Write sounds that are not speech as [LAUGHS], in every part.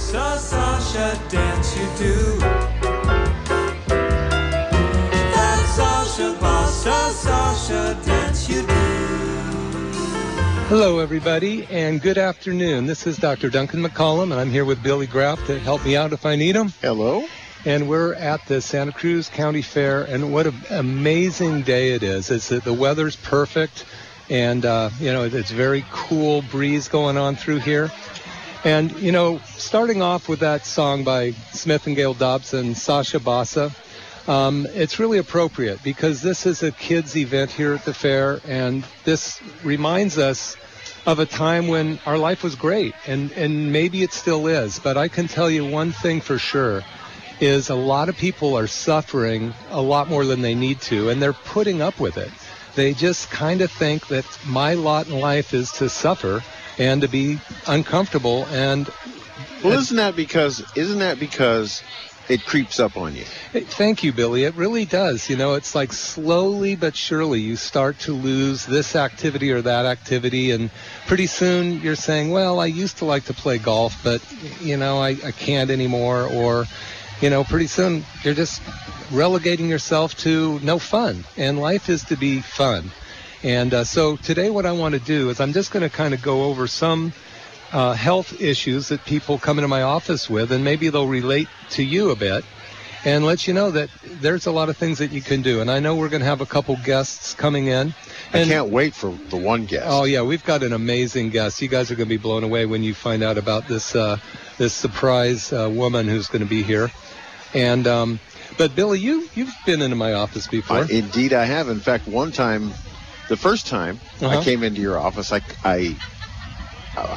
Sasha, Sasha, dance you do. That Sasha, Sasha, Sasha, dance you do. Hello, everybody, and good afternoon. This is Dr. Duncan McCollum, and I'm here with Billy Graff to help me out if I need him. Hello. And we're at the Santa Cruz County Fair, and what an amazing day it is. It's that the weather's perfect, and uh, you know it's very cool breeze going on through here. And you know, starting off with that song by Smith and Gail Dobson, Sasha Bassa, um, it's really appropriate because this is a kids' event here at the fair, and this reminds us of a time when our life was great, and and maybe it still is. But I can tell you one thing for sure is a lot of people are suffering a lot more than they need to, and they're putting up with it. They just kind of think that my lot in life is to suffer and to be uncomfortable. And Well, isn't that because isn't that because it creeps up on you? Thank you, Billy. It really does. You know, it's like slowly but surely you start to lose this activity or that activity, and pretty soon you're saying, well, I used to like to play golf, but, you know, I, I can't anymore. Or, you know, pretty soon you're just relegating yourself to no fun. And life is to be fun. And uh, so today, what I want to do is I'm just going to kind of go over some uh, health issues that people come into my office with, and maybe they'll relate to you a bit and let you know that there's a lot of things that you can do. And I know we're going to have a couple guests coming in. I can't wait for the one guest. Oh yeah, we've got an amazing guest. You guys are going to be blown away when you find out about this uh, this surprise uh, woman who's going to be here. And um, but Billy, you you've been into my office before. I, indeed, I have. In fact, one time, the first time Uh-huh. I came into your office, I I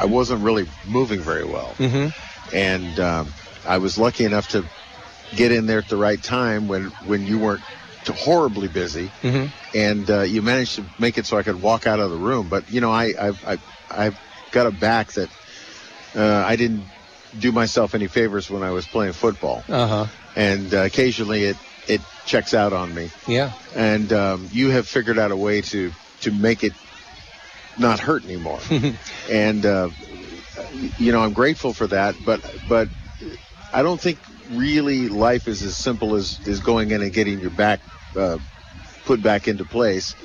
I wasn't really moving very well, hmm and um, I was lucky enough to get in there at the right time when when you weren't horribly busy, hmm and uh, you managed to make it so I could walk out of the room. But you know, I I've, I, I've got a back that uh, I didn't do myself any favors when I was playing football, Uh huh. and uh, occasionally it it checks out on me. Yeah. And um, you have figured out a way to to make it not hurt anymore. [LAUGHS] and uh, you know, I'm grateful for that. But but I don't think really life is as simple as is going in and getting your back uh, put back into place.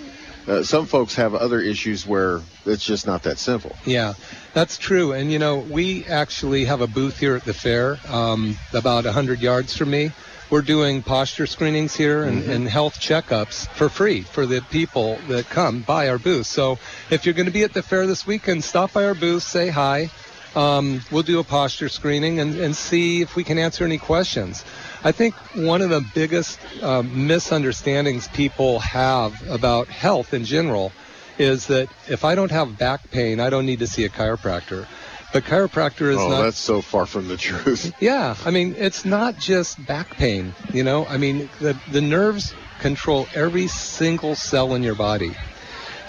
Uh, some folks have other issues where it's just not that simple. Yeah, that's true. And you know, we actually have a booth here at the fair, um, about 100 yards from me. We're doing posture screenings here and, and health checkups for free for the people that come by our booth. So if you're going to be at the fair this weekend, stop by our booth, say hi. Um, we'll do a posture screening and, and see if we can answer any questions. I think one of the biggest um, misunderstandings people have about health in general is that if I don't have back pain, I don't need to see a chiropractor. But chiropractor is oh, not. that's so far from the truth. [LAUGHS] Yeah, I mean, it's not just back pain, you know? I mean, the, the nerves control every single cell in your body.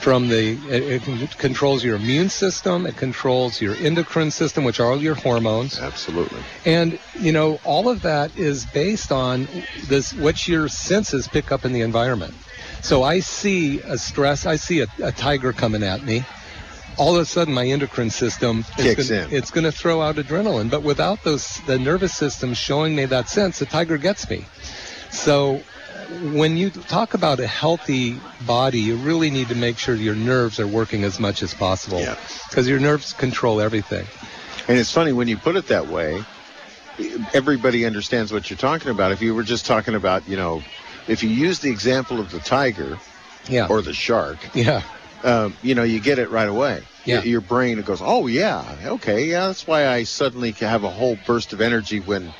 From the, it, it controls your immune system, it controls your endocrine system, which are all your hormones. Absolutely. And, you know, all of that is based on this, what your senses pick up in the environment. So I see a stress, I see a, a tiger coming at me. All of a sudden, my endocrine system is Kicks gonna, in. It's going to throw out adrenaline. But without those, the nervous system showing me that sense, the tiger gets me. So when you talk about a healthy body, you really need to make sure your nerves are working as much as possible. Yeah. Because your nerves control everything. And it's funny when you put it that way, everybody understands what you're talking about. If you were just talking about, you know, if you use the example of the tiger Yeah. or the shark, yeah. Um, you know, you get it right away. Yeah. Your, brain goes, oh yeah, okay, yeah. That's why I suddenly can have a whole burst of energy when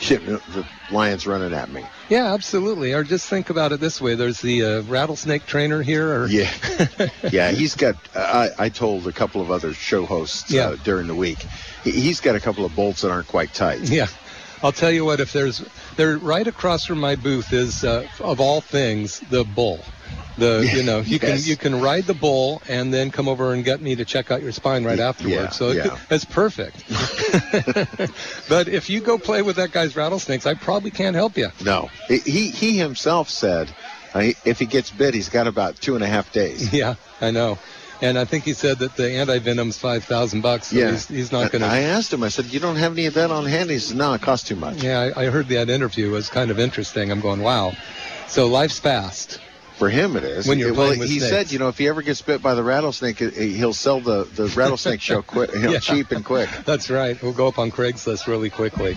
shit, the lion's running at me. Yeah, absolutely. Or just think about it this way: there's the uh, rattlesnake trainer here. Or Yeah, [LAUGHS] yeah. He's got. I, I told a couple of other show hosts Yeah. uh, during the week. He, he's got a couple of bolts that aren't quite tight. Yeah. I'll tell you what, if there's there right across from my booth is uh, of all things the bull. The [LAUGHS] you know you Yes. can you can ride the bull and then come over and get me to check out your spine right afterwards. yeah, so it, yeah. it's perfect. [LAUGHS] but if you go play with that guy's rattlesnakes, I probably can't help you. No, he he he himself said uh, if he gets bit, he's got about two and a half days. [LAUGHS] Yeah, I know. And I think he said that the anti venom's five thousand bucks. So yeah, he's, he's not going to. I asked him. I said, "You don't have any of that on hand?" He said, "No, it costs too much." Yeah, I, I heard that interview it was kind of interesting. I'm going, wow. So life's fast. For him, it is. When you're well, he snakes. said, you know, if he ever gets bit by the rattlesnake, he'll sell the the [LAUGHS] rattlesnake show quick, you know, Yeah. cheap and quick. That's right. We'll go up on Craigslist really quickly.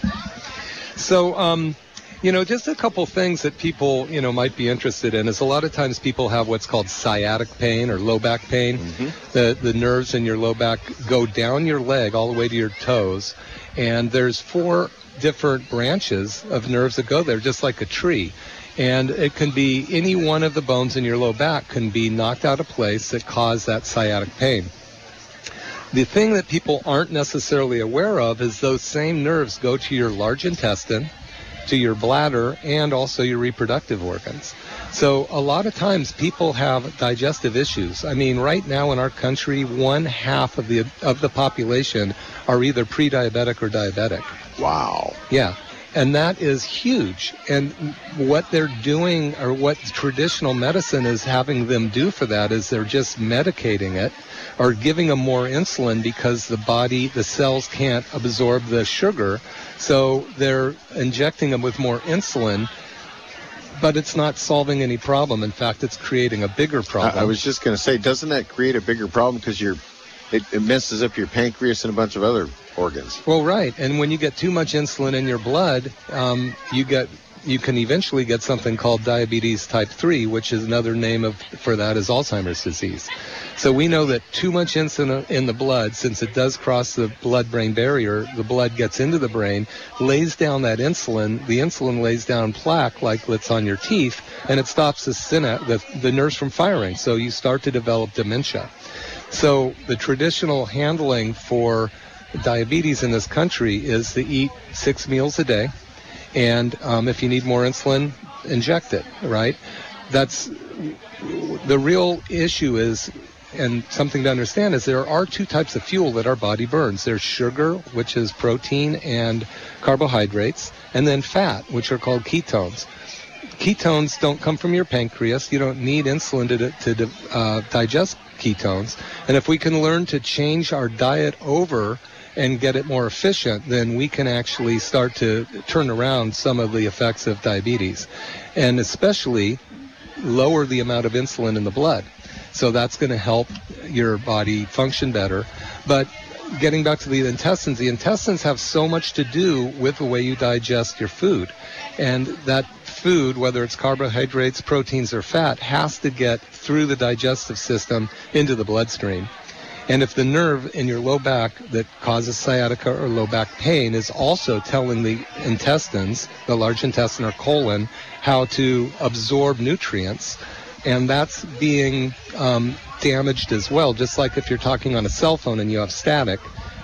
So, um, you know, just a couple things that people, you know, might be interested in is a lot of times people have what's called sciatic pain or low back pain. The the nerves in your low back go down your leg all the way to your toes, and there's four different branches of nerves that go there, just like a tree. And it can be any one of the bones in your low back can be knocked out of place that cause that sciatic pain. The thing that people aren't necessarily aware of is those same nerves go to your large intestine, to your bladder, and also your reproductive organs. So a lot of times people have digestive issues. I mean, right now in our country, one half of the of the population are either pre-diabetic or diabetic. Wow. Yeah. And that is huge. And what they're doing, or what traditional medicine is having them do for that, is they're just medicating it or giving them more insulin because the body, the cells can't absorb the sugar. So they're injecting them with more insulin, but it's not solving any problem. In fact, it's creating a bigger I, problem. I was just going to say, doesn't that create a bigger problem because you're it, it messes up your pancreas and a bunch of other organs? Well, right. And when you get too much insulin in your blood, um, you get you can eventually get something called diabetes type 3, which is another name of for that is Alzheimer's disease. So we know that too much insulin in the blood, since it does cross the blood-brain barrier, the blood gets into the brain, lays down that insulin. The insulin lays down plaque like it's on your teeth, and it stops the, syna- the, the nerves from firing. So you start to develop dementia. So the traditional handling for diabetes in this country is to eat six meals a day, and um, if you need more insulin, inject it. Right? That's the real issue is. And something to understand is there are two types of fuel that our body burns. There's sugar, which is protein and carbohydrates, and then fat, which are called ketones ketones don't come from your pancreas. You don't need insulin to, to uh, digest ketones. And if we can learn to change our diet over and get it more efficient, then we can actually start to turn around some of the effects of diabetes. And especially lower the amount of insulin in the blood. So that's going to help your body function better. But getting back to the intestines, the intestines have so much to do with the way you digest your food. And that food, whether it's carbohydrates, proteins, or fat, has to get through the digestive system into the bloodstream. And if the nerve in your low back that causes sciatica or low back pain is also telling the intestines, the large intestine or colon, how to absorb nutrients, and that's being um, damaged as well. Just like if you're talking on a cell phone and you have static,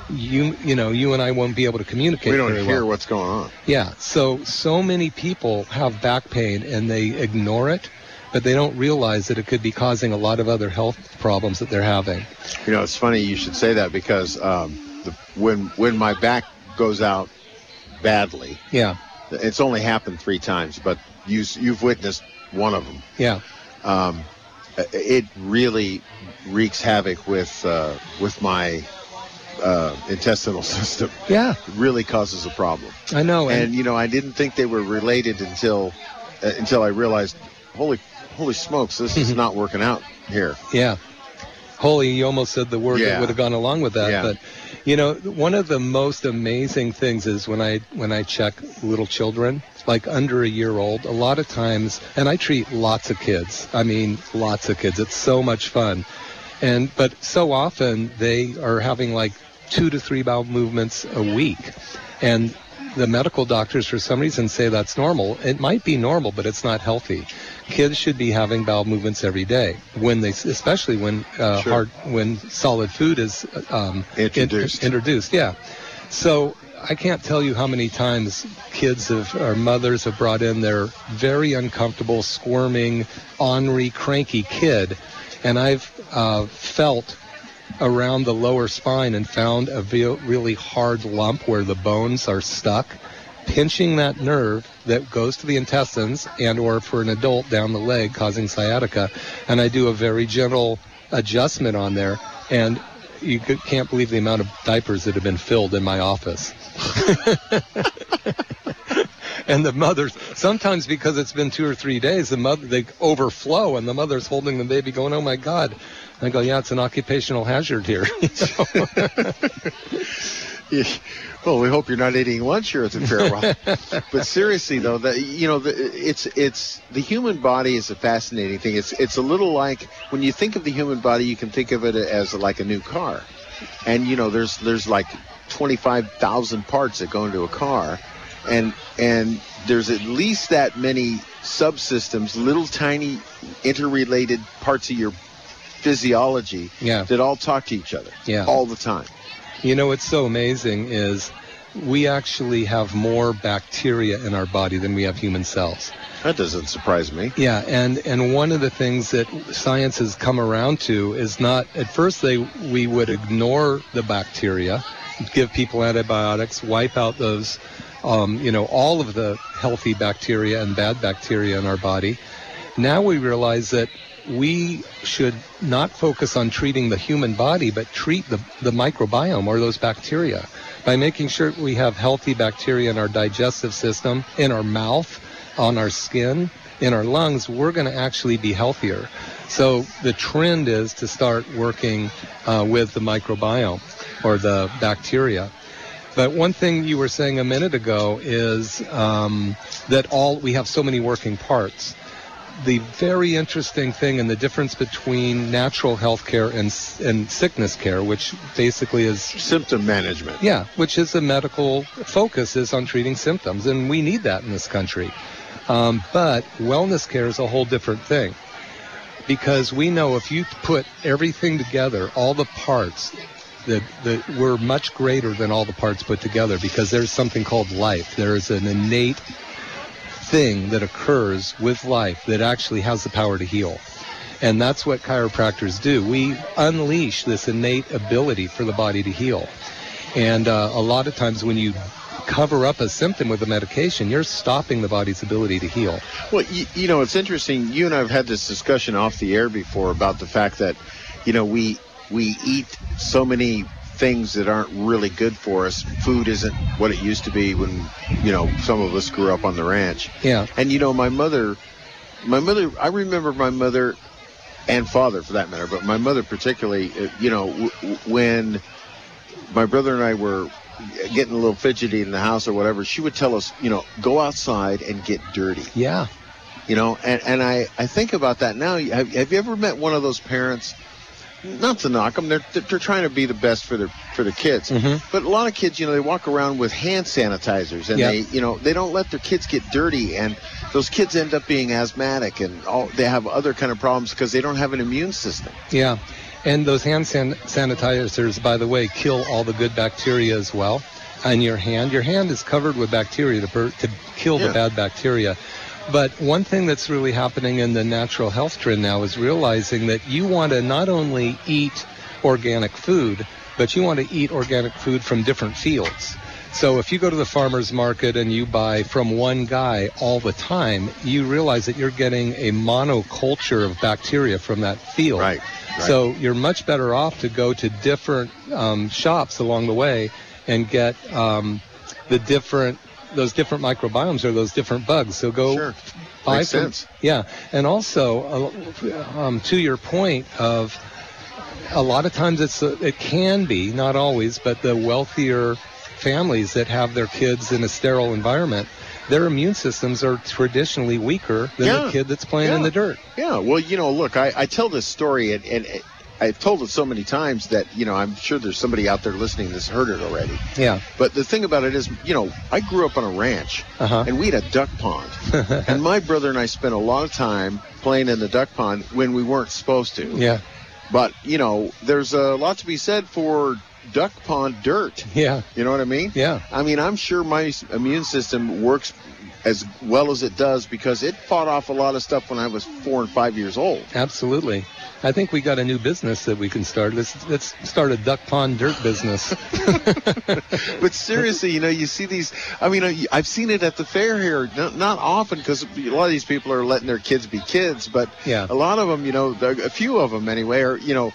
you you know you and I won't be able to communicate. We don't hear well. what's going on. Yeah. So so many people have back pain and they ignore it, but they don't realize that it could be causing a lot of other health problems that they're having. You know, it's funny you should say that because um, the, when when my back goes out badly, Yeah. it's only happened three times, but you you've witnessed one of them. Yeah. Um, it really wreaks havoc with uh, with my uh, intestinal [LAUGHS] system. Yeah. It really causes a problem. I know. And you know, I didn't think they were related until uh, until I realized, holy holy smokes, this is [LAUGHS] not working out here. Yeah. Holy, you almost said the word that would have gone along with that. Yeah. But you know, one of the most amazing things is when I when I check little children, like under a year old, a lot of times and I treat lots of kids. I mean lots of kids. It's so much fun. And but so often they are having like two to three bowel movements a week. And the medical doctors, for some reason, say that's normal. It might be normal, but it's not healthy. Kids should be having bowel movements every day when they, especially when uh, Sure. hard, when solid food is um, in- Introduced. introduced, yeah. So I can't tell you how many times kids have or mothers have brought in their very uncomfortable, squirming, ornery, cranky kid, and I've uh, felt around the lower spine and found a really hard lump where the bones are stuck pinching that nerve that goes to the intestines and or for an adult down the leg causing sciatica. And i do a very gentle adjustment on there. And you can't believe the amount of diapers that have been filled in my office. [LAUGHS] And the mothers sometimes because it's been two or three days the mother they overflow and the mother's holding the baby going oh my god. I go yeah it's an occupational hazard here. [LAUGHS] [LAUGHS] [LAUGHS] Well, we hope you're not eating lunch here at the Farewell. [LAUGHS] but seriously, though, the, you know, the, it's it's the human body is a fascinating thing. It's it's a little like when you think of the human body, you can think of it as like a new car, and you know, there's there's like 25,000 parts that go into a car, and and there's at least that many subsystems, little tiny interrelated parts of your physiology Yeah. that all talk to each other Yeah. all the time. You know what's so amazing is we actually have more bacteria in our body than we have human cells. That doesn't surprise me. Yeah, and and one of the things that science has come around to is not at first they we would ignore the bacteria, give people antibiotics, wipe out those um, you know all of the healthy bacteria and bad bacteria in our body. Now we realize that we should not focus on treating the human body, but treat the, the microbiome or those bacteria by making sure we have healthy bacteria in our digestive system, in our mouth, on our skin, in our lungs, we're going to actually be healthier. So the trend is to start working uh, with the microbiome or the bacteria. But one thing you were saying a minute ago is um, that all we have so many working parts. The very interesting thing and the difference between natural health care and, and sickness care, which basically is Symptom management. yeah, which is a medical focus is on treating symptoms, and we need that in this country. Um, but wellness care is a whole different thing because we know if you put everything together, all the parts, that that we're much greater than all the parts put together because there's something called life. There is an innate thing that occurs with life that actually has the power to heal. And that's what chiropractors do. We unleash this innate ability for the body to heal. And uh, a lot of times when you cover up a symptom with a medication, you're stopping the body's ability to heal. Well, you, you know, it's interesting. You and I have had this discussion off the air before about the fact that, you know, we we eat so many things that aren't really good for us. Food isn't what it used to be when, you know, some of us grew up on the ranch. Yeah. And you know, my mother, my mother, I remember my mother and father for that matter, but my mother particularly, uh, you know, w- w- when my brother and I were getting a little fidgety in the house or whatever, she would tell us, you know, go outside and get dirty Yeah. you know and, and I, I think about that now have, have you ever met one of those parents not to knock them they're, they're trying to be the best for their for their kids Mhm. but a lot of kids you know they walk around with hand sanitizers and Yeah. they you know they don't let their kids get dirty and those kids end up being asthmatic and all they have other kind of problems because they don't have an immune system Yeah. And those hand san- sanitizers, by the way, kill all the good bacteria as well. On your hand, your hand is covered with bacteria to, bur- to kill Yeah. the bad bacteria. But one thing that's really happening in the natural health trend now is realizing that you want to not only eat organic food, but you want to eat organic food from different fields. So if you go to the farmer's market and you buy from one guy all the time, you realize that you're getting a monoculture of bacteria from that field. Right, right. So you're much better off to go to different um, shops along the way and get um, the different those different microbiomes or those different bugs. So go Sure. buy Makes from- sense. Yeah, and also uh, um, to your point of a lot of times it's uh, it can be not always, but the wealthier families that have their kids in a sterile environment, their immune systems are traditionally weaker than Yeah. the kid that's playing in the dirt. Yeah, well, you know, look, I, I tell this story, and, and I've told it so many times that you know I'm sure there's somebody out there listening that's heard it already. Yeah. But the thing about it is, you know, I grew up on a ranch Uh-huh. and we had a duck pond, [LAUGHS] and my brother and I spent a lot of time playing in the duck pond when we weren't supposed to. Yeah. But you know, there's a lot to be said for duck pond dirt. Yeah. You know what I mean? Yeah. I mean, I'm sure my immune system works as well as it does because it fought off a lot of stuff when I was four and five years old. Absolutely. I think we got a new business that we can start. Let's let's start a duck pond dirt business. [LAUGHS] But seriously, you know, you see these. I mean, I've seen it at the fair here, not, not often because a lot of these people are letting their kids be kids, but Yeah. a lot of them, you know, a few of them anyway, are you know,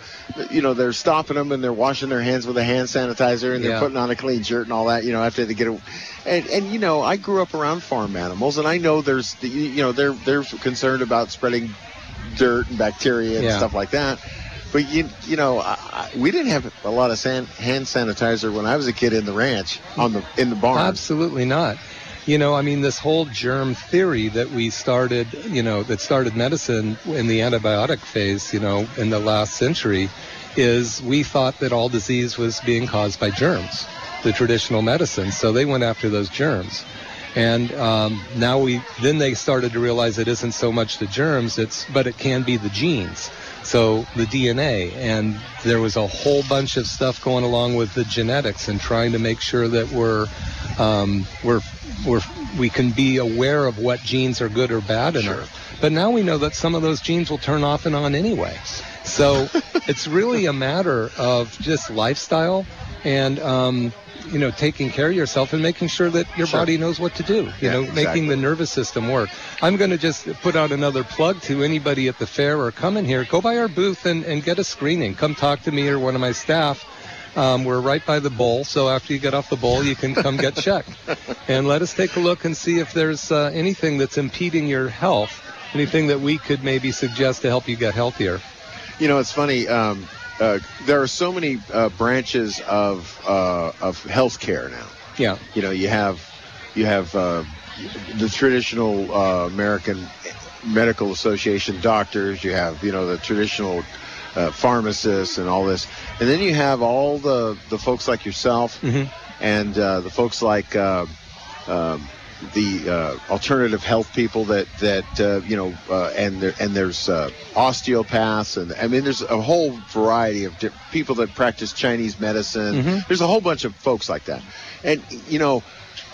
you know, they're stopping them and they're washing their hands with a hand sanitizer and they're Yeah. putting on a clean shirt and all that, you know, after they get a. And, and you know, I grew up around farm animals, and I know there's, the, you know, they're they're concerned about spreading dirt and bacteria and Yeah. stuff like that. But you, you know, I, we didn't have a lot of san, hand sanitizer when I was a kid in the ranch on the in the barn. Absolutely not. You know, I mean, this whole germ theory that we started, you know, that started medicine in the antibiotic phase, you know, in the last century, is we thought that all disease was being caused by germs, the traditional medicine. So they went after those germs. And um, now we, then they started to realize it isn't so much the germs, it's, but it can be the genes. So the DNA, and there was a whole bunch of stuff going along with the genetics and trying to make sure that we're, um, we're, we're, we can be aware of what genes are good or bad in Sure. But now we know that some of those genes will turn off and on anyway. So [LAUGHS] it's really a matter of just lifestyle and, um, you know, taking care of yourself and making sure that your Sure. body knows what to do. You Yeah, know, exactly. making the nervous system work. I'm going to just put out another plug to anybody at the fair or come in here. Go by our booth and, and get a screening. Come talk to me or one of my staff. Um, we're right by the bowl, so after you get off the bowl, you can come get checked. [LAUGHS] And let us take a look and see if there's uh, anything that's impeding your health, anything that we could maybe suggest to help you get healthier. You know, it's funny. Um, uh, there are so many uh, branches of uh, of healthcare now. Yeah, You know, you have you have uh, the traditional uh, American Medical Association doctors. You have you know the traditional uh, pharmacists and all this, and then you have all the the folks like yourself Mhm. and uh, the folks like. Uh, um, the uh, alternative health people that that uh, you know, uh, and there, and there's uh, osteopaths, and I mean, there's a whole variety of di- people that practice Chinese medicine. Mhm. There's a whole bunch of folks like that, and you know,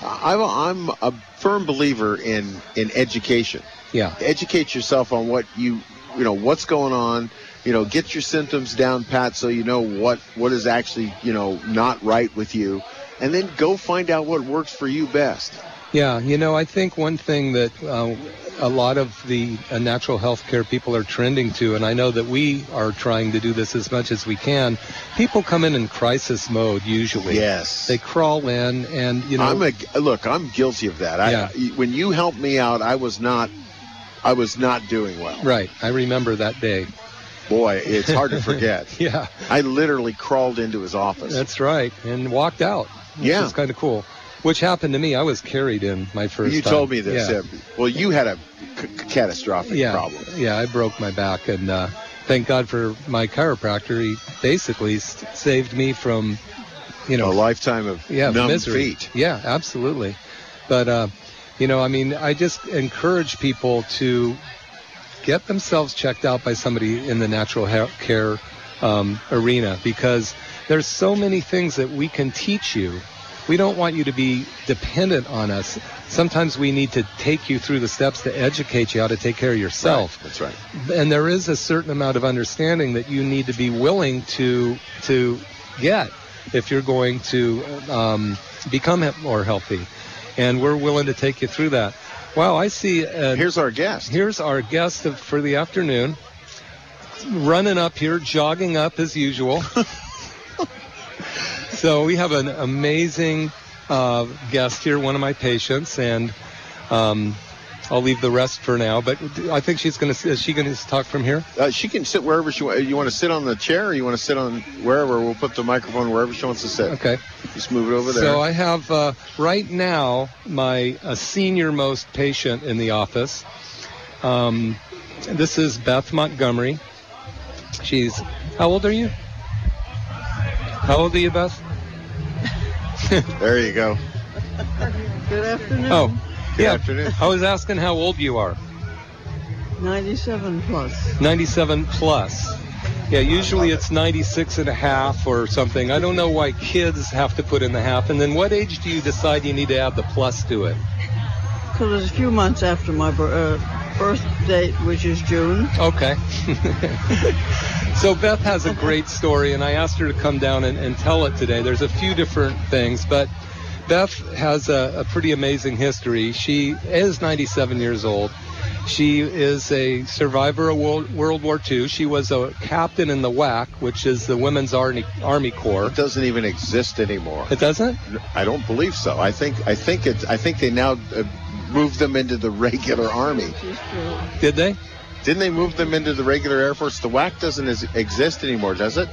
I'm a, I'm a firm believer in in education. yeah, Educate yourself on what you you know what's going on. You know, get your symptoms down pat so you know what what is actually you know not right with you, and then go find out what works for you best. Yeah, you know, I think one thing that uh, a lot of the uh, natural health care people are trending to, and I know that we are trying to do this as much as we can, people come in in crisis mode usually. Yes. They crawl in and, you know, I'm a look. I'm guilty of that. I, Yeah. when you helped me out, I was not, I was not doing well. right. I remember that day. Boy, it's hard to forget. [LAUGHS] Yeah, I literally crawled into his office. that's right. And walked out. Which Yeah. It's kind of cool. Which happened to me. I was carried in my first you time. told me this. Yeah. uh, well, you had a c- c- catastrophic yeah, problem. Yeah, I broke my back, and uh, thank God for my chiropractor. He basically s- saved me from, you know, a lifetime of yeah, numb misery. feet. Yeah, absolutely. But uh, you know, I mean, I just encourage people to get themselves checked out by somebody in the natural care um, arena because there's so many things that we can teach you. We don't want you to be dependent on us. Sometimes we need to take you through the steps to educate you how to take care of yourself That's right. and there is a certain amount of understanding that you need to be willing to to get if you're going to um, become more healthy and we're willing to take you through that wow i see uh, Here's our guest. here's our guest of, for the afternoon running up here jogging up as usual [LAUGHS] so we have an amazing uh, guest here one of my patients and um, I'll leave the rest for now, but I think she's going to. Is she going to talk from here? Uh, she can sit wherever she wants. You want to sit on the chair, or you want to sit on wherever? We'll put the microphone wherever she wants to sit. Okay. Just move it over there. So I have uh, right now my uh, senior most patient in the office. Um, this is Beth Montgomery. She's How old are you? How old are you, Beth? [LAUGHS] There you go. Good afternoon. Oh, Good yeah. afternoon. I was asking how old you are. 97 plus. 97 plus. Yeah, usually it's 96 and a half or something. I don't know why kids have to put in the half. And then what age do you decide you need to add the plus to it? Because it's a few months after my bir- uh, birth date, which is June. Okay. [LAUGHS] so Beth has a great story, and I asked her to come down and, and tell it today. There's a few different things, but Beth has a, a pretty amazing history. She is 97 years old. She is a survivor of World, World War II. She was a captain in the WAC, which is the Women's Army, Army Corps. It doesn't even exist anymore. It doesn't? I don't believe so. I think I think it's I think they now uh, moved them into the regular army. Which is true. Did they? Didn't they move them into the regular Air Force? The WAC doesn't is, exist anymore, does it?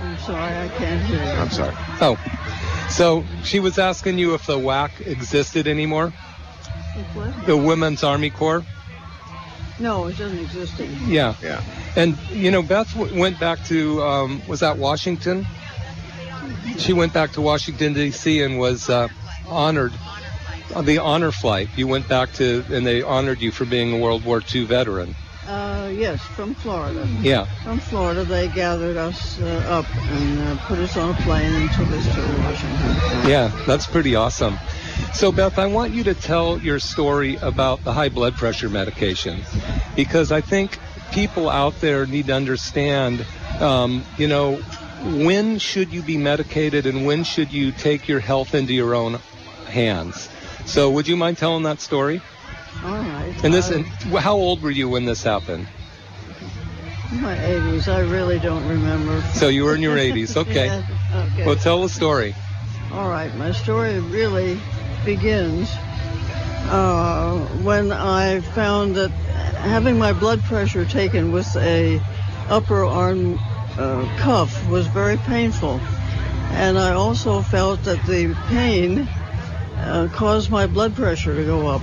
I'm sorry, I can't hear you. I'm sorry. Oh. So she was asking you if the WAC existed anymore? What? The Women's Army Corps? No, it doesn't exist anymore. Yeah. Yeah. And you know, Beth w- went back to um, was that Washington? She went back to Washington D.C. and was uh, honored on the honor flight. You went back to and they honored you for being a World War II veteran. Uh, yes, from Florida. Yeah. From Florida, they gathered us uh, up and uh, put us on a plane and took us to Washington. Yeah, that's pretty awesome. So, Beth, I want you to tell your story about the high blood pressure medication because I think people out there need to understand, um, you know, when should you be medicated and when should you take your health into your own hands. So, would you mind telling that story? All right. And this, and how old were you when this happened? my 80s, I really don't remember. So you were in your 80s. [LAUGHS] Okay. Yeah, okay. Well, tell the story. All right, my story really begins uh, when I found that having my blood pressure taken with a upper arm uh, cuff was very painful, and I also felt that the pain uh, caused my blood pressure to go up.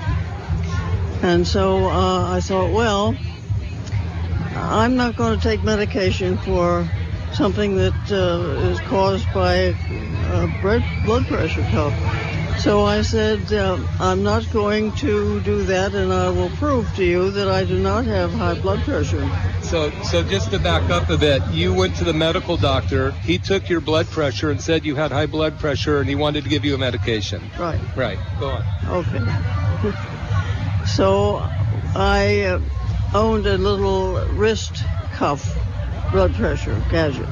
And so uh, I thought, well, I'm not going to take medication for something that uh, is caused by a blood blood pressure cuff. So I said, uh, I'm not going to do that, and I will prove to you that I do not have high blood pressure. So, so just to back up a bit, you went to the medical doctor. He took your blood pressure and said you had high blood pressure, and he wanted to give you a medication. Right. Right. Go on. Okay. so I uh, owned a little wrist cuff blood pressure gadget.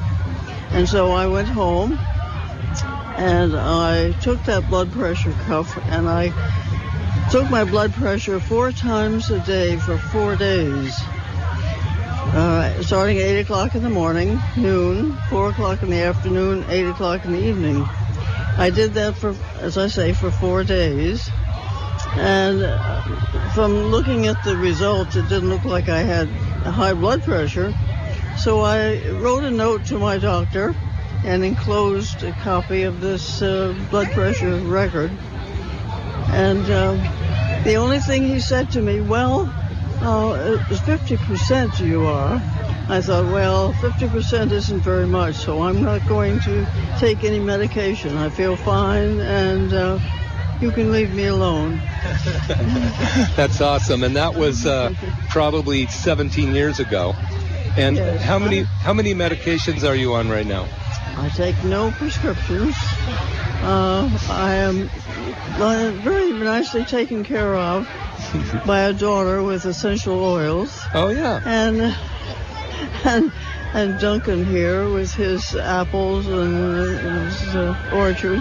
And so I went home and I took that blood pressure cuff and I took my blood pressure four times a day for four days. Uh, starting at 8 o'clock in the morning, noon, 4 o'clock in the afternoon, 8 o'clock in the evening. I did that for, as I say, for four days. And uh, from looking at the results, it didn't look like I had high blood pressure. So I wrote a note to my doctor and enclosed a copy of this uh, blood pressure record. And uh, the only thing he said to me, well, uh, it 50% you are. I thought, well, 50% isn't very much, so I'm not going to take any medication. I feel fine, and uh, you can leave me alone. [LAUGHS] That's awesome, and that was uh, probably 17 years ago. And Yes. how many how many medications are you on right now? I take no prescriptions. Uh, I am uh, very nicely taken care of [LAUGHS] by a daughter with essential oils, Oh yeah. and and and Duncan here with his apples and his uh, orchard,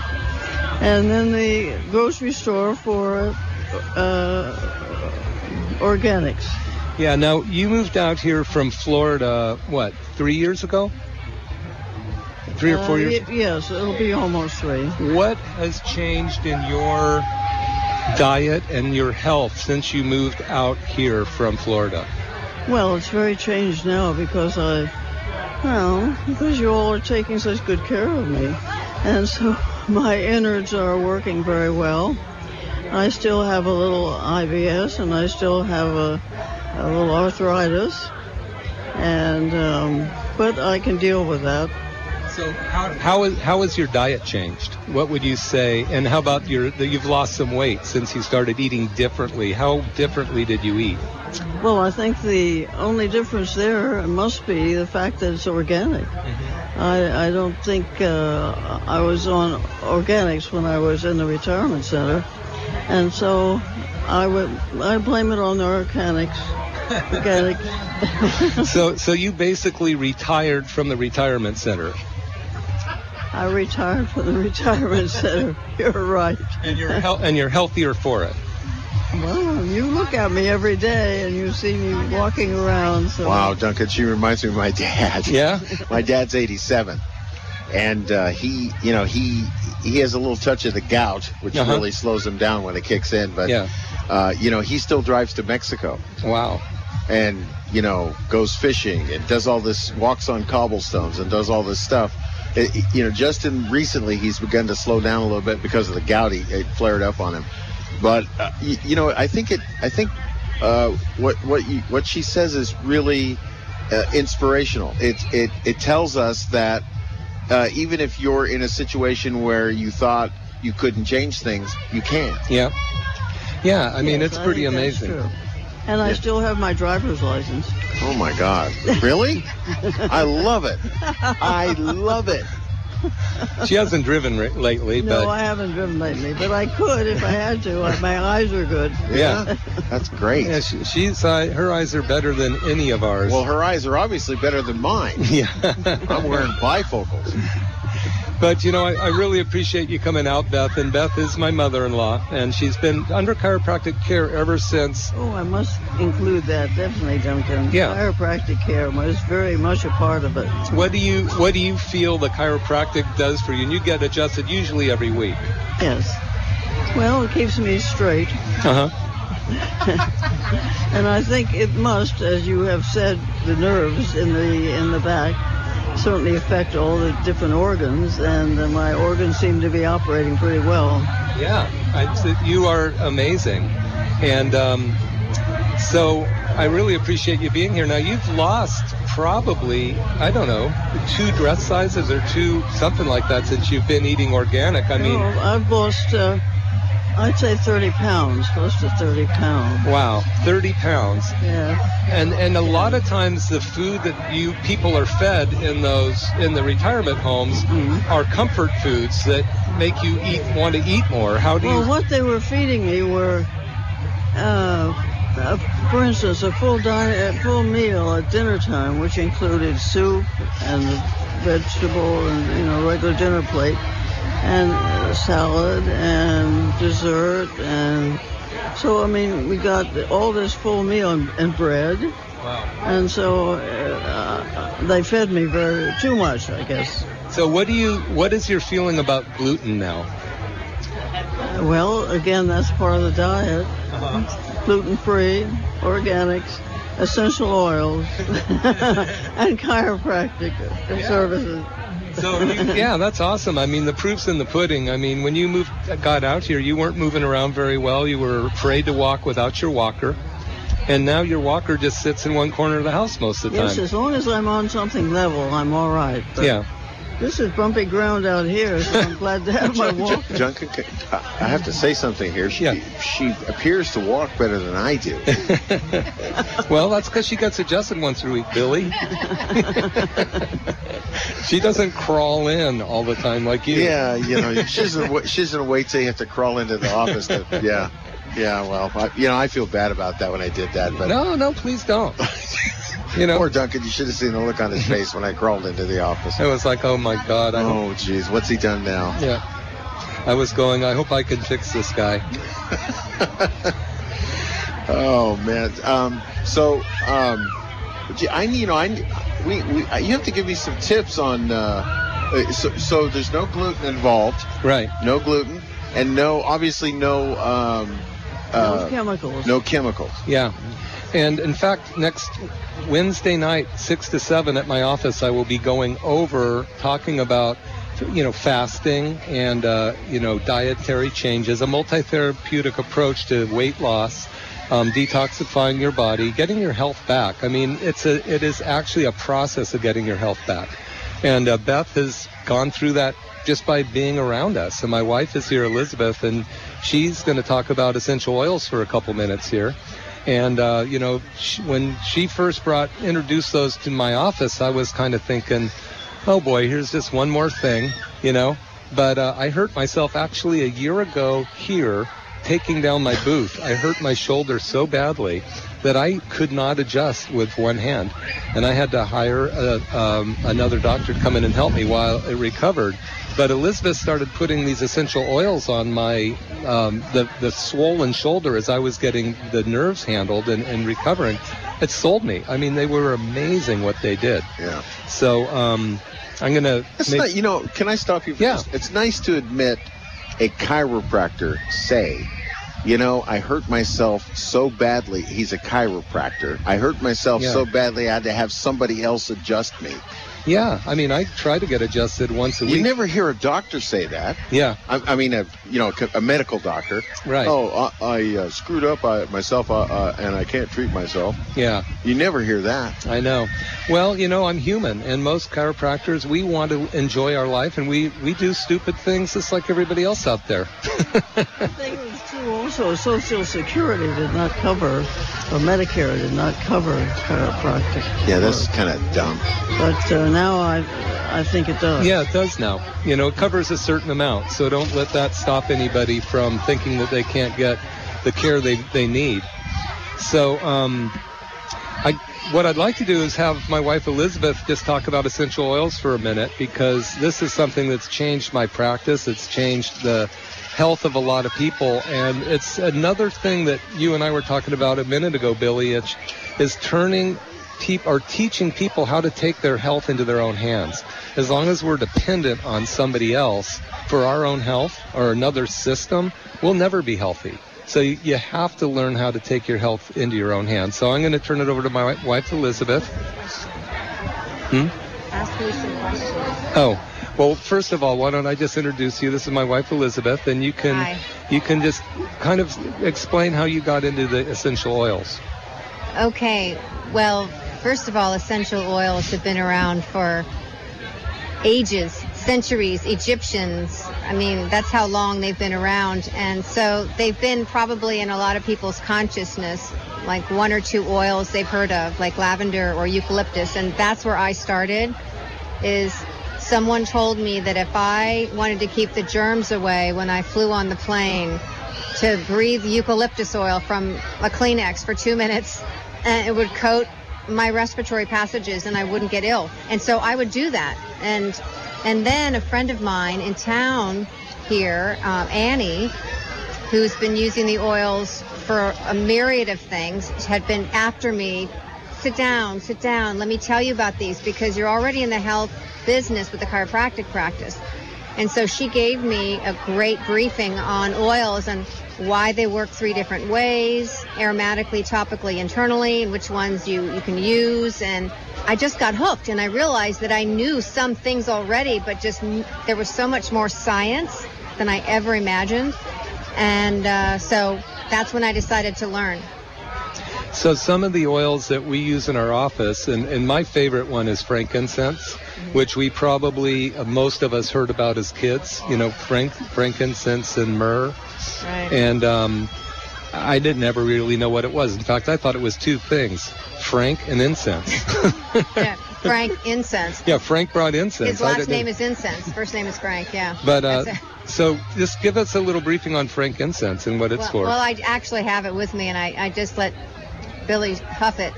and then the grocery store for uh, organics. Yeah. Now you moved out here from Florida. What? Three years ago? Three or Uh, four years. y- yes, it'll be almost three. What has changed in your diet and your health since you moved out here from Florida? Well, it's very changed now because I, well, because you all are taking such good care of me. And so [LAUGHS] my innards are working very well. I still have a little IBS and I still have a, a little arthritis. And um, but I can deal with that. So how how is how has your diet changed? What would you say? And how about your that you've lost some weight since you started eating differently? How differently did you eat? Well, I think the only difference there must be the fact that it's organic. I, I don't think uh, I was on organics when I was in the retirement center, and so I would I blame it on the organics. [LAUGHS] Organic. So so you basically retired from the retirement center. I retired from the retirement center. [LAUGHS] You're right. And you're hel- and you're healthier for it. Well, you look at me every day and you see me walking around. So Wow, Duncan, she reminds me of my dad. Yeah? [LAUGHS] my dad's 87, and uh, he, you know, he he has a little touch of the gout, which Uh-huh. really slows him down when it kicks in. But Yeah. uh, you know, he still drives to Mexico Wow. and you know goes fishing and does all this, walks on cobblestones and does all this stuff. It- it- you know, Justin recently he's begun to slow down a little bit because of the gout. He, it flared up on him. But uh, you, you know, I think it. I think uh, what what you, what she says is really uh, inspirational. It it it tells us that uh, even if you're in a situation where you thought you couldn't change things, you can. Yeah. Yeah. I mean, Yes, it's I pretty think that's amazing. True. And I Yeah. still have my driver's license. Oh my God! Really? [LAUGHS] I love it. I love it. She hasn't driven re- lately, No, but I haven't driven lately, but I could if I had to. My eyes are good. Yeah. that's great. yeah, she, she's uh, her eyes are better than any of ours. Well, her eyes are obviously better than mine. [LAUGHS] yeah. I'm wearing bifocals. But you know, I, I really appreciate you coming out, Beth. And Beth is my mother-in-law, and she's been under chiropractic care ever since. Oh, I must include that definitely, Duncan. Yeah. Chiropractic care was very much a part of it. What do you What do you feel the chiropractic does for you? And you get adjusted usually every week. Yes. Well, it keeps me straight, Uh huh. [LAUGHS] and I think it must, as you have said, the nerves in the in the back certainly affect all the different organs, and uh, my organs seem to be operating pretty well. Yeah, I, you are amazing, and um, so I really appreciate you being here. Now you've lost probably I don't know two dress sizes or two something like that since you've been eating organic. I mean, I've lost, uh, I'd say 30 pounds, close to 30 pounds. wow, 30 pounds. Yeah. And and a lot of times the food that you people are fed in those in the retirement homes Mhm. are comfort foods that make you eat want to eat more. How do you? Well, what they were feeding me were, uh, uh, for instance, a full diet, a full meal at dinner time, which included soup and vegetable and you know regular dinner plate, and salad and dessert and. So I mean, we got all this full meal and, and bread, Wow. and so uh, they fed me very too much, I guess. So what do you? What is your feeling about gluten now? Well, again, that's part of the diet. Gluten free, organics, essential oils, [LAUGHS] [LAUGHS] and chiropractic services. So you, yeah, that's awesome. I mean, the proof's in the pudding. I mean, when you moved, got out here, you weren't moving around very well. You were afraid to walk without your walker, and now your walker just sits in one corner of the house most of the Yes, time. as long as I'm on something level, I'm all right. But Yeah. This is bumpy ground out here, so I'm glad to have [LAUGHS] my walk. Duncan, I have to say something here. She, Yeah. she appears to walk better than I do. [LAUGHS] well, that's because she gets adjusted once a week, Billy. [LAUGHS] she doesn't crawl in all the time like you. Yeah, you know, she doesn't, wa- she doesn't wait till you have to crawl into the office. To, yeah, yeah. Well, I, you know, I feel bad about that when I did that. But No, no, please don't. You know, [LAUGHS] poor Duncan, you should have seen the look on his face when I crawled into the office. it was like, oh my God, I. Oh, jeez, what's he done now? Yeah. I was going, I hope I can fix this guy. [LAUGHS] Oh man. Um, so, um, I you know I we, we you have to give me some tips on. Uh, uh, so, so there's no gluten involved, Right. no gluten, and no obviously no um, No uh, chemicals. no chemicals. Yeah. And in fact, next Wednesday night, 6 to 7 at my office, I will be going over talking about, you know, fasting and, uh, you know, dietary changes, a multi-therapeutic approach to weight loss. um, detoxifying your body, getting your health back. I mean, it's a it is actually a process of getting your health back. And uh, Beth has gone through that just by being around us. And my wife is here, Elizabeth, and she's going to talk about essential oils for a couple minutes here. And uh, you know, she, when she first brought introduced those to my office, I was kind of thinking, oh boy, here's just one more thing, you know. But uh, I hurt myself actually a year ago here taking down my booth. I hurt my shoulder so badly that I could not adjust with one hand, and I had to hire a, um, another doctor to come in and help me while it recovered. But Elizabeth started putting these essential oils on my um, the the swollen shoulder as I was getting the nerves handled and, and recovering. It sold me. I mean, they were amazing what they did. Yeah. So um, I'm gonna. It's make- not, you know, can I stop you for Yeah. this? It's nice to admit a chiropractor say, you know, I hurt myself so badly. He's a chiropractor. I hurt myself Yeah. so badly I had to have somebody else adjust me. Yeah, I mean, I try to get adjusted once a You week. You never hear a doctor say that. yeah, I, I mean, a you know, a medical doctor. right. Oh, I, I uh, screwed up I, myself, uh, uh, and I can't treat myself. Yeah, You never hear that. I know. Well, you know, I'm human, and most chiropractors, we want to enjoy our life, and we we do stupid things just like everybody else out there. [LAUGHS] I think it was true also Social Security did not cover, or Medicare did not cover chiropractic. Yeah, that's kind of dumb. But uh, now I, I think it does. Yeah, it does now. You know, it covers a certain amount, so don't let that stop anybody from thinking that they can't get the care they, they need. So, um, I, what I'd like to do is have my wife Elizabeth just talk about essential oils for a minute because this is something that's changed my practice. It's changed the health of a lot of people, and it's another thing that you and I were talking about a minute ago, Billy. It's is turning peop or teaching people how to take their health into their own hands. As long as we're dependent on somebody else for our own health or another system, we'll never be healthy. So you, you have to learn how to take your health into your own hands. So I'm going to turn it over to my wife, Elizabeth. Hmm? Ask me some questions. Oh, well, first of all, why don't I just introduce you? This is my wife, Elizabeth, and you can Hi. you can just kind of explain how you got into the essential oils. Okay, well, first of all, essential oils have been around for ages, centuries, Egyptians. I mean, that's how long they've been around. And so they've been probably in a lot of people's consciousness, like one or two oils they've heard of, like lavender or eucalyptus. And that's where I started, is someone told me that if I wanted to keep the germs away when I flew on the plane, to breathe eucalyptus oil from a Kleenex for two minutes, and it would coat my respiratory passages, and I wouldn't get ill. And so I would do that. And and then a friend of mine in town here, um, Annie, who's been using the oils for a myriad of things, had been after me. Sit down, sit down. Let me tell you about these because you're already in the health business with the chiropractic practice. And so she gave me a great briefing on oils and why they work three different ways, aromatically, topically, internally, and which ones you, you can use. And I just got hooked and I realized that I knew some things already, but just there was so much more science than I ever imagined. And uh, so that's when I decided to learn. So some of the oils that we use in our office, and, and my favorite one is frankincense, which we probably uh, most of us heard about as kids. You know, frank, frankincense and myrrh, Right. and um, I didn't ever really know what it was. In fact, I thought it was two things: frank and incense. [LAUGHS] yeah, Frank Incense. yeah, Frank brought incense. His last name is Incense. First name is Frank. Yeah. But uh, so just give us a little briefing on frankincense and what it's well, for. well, I actually have it with me, and I, I just let Billy huff it.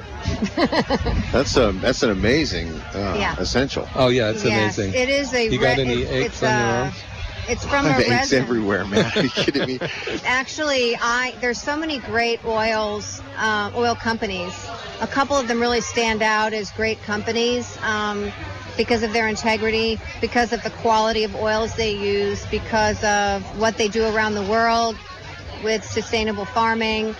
[LAUGHS] That's a that's an amazing uh, Yeah. essential. oh yeah, it's yes, amazing. it is a. You got re- any it's, aches it's on your uh, arms? It's from I a have aches resin. everywhere, man. Are you [LAUGHS] kidding me? Actually, I there's so many great oils, uh, oil companies. A couple of them really stand out as great companies um, because of their integrity, because of the quality of oils they use, because of what they do around the world with sustainable farming,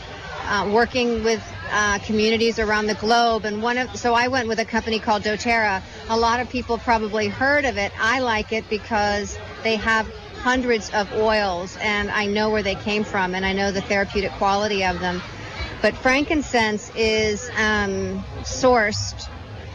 uh, working with uh, communities around the globe. And one of so I went with a company called DoTerra. A lot of people probably heard of it. I like it because they have hundreds of oils, and I know where they came from, and I know the therapeutic quality of them. But frankincense is um, sourced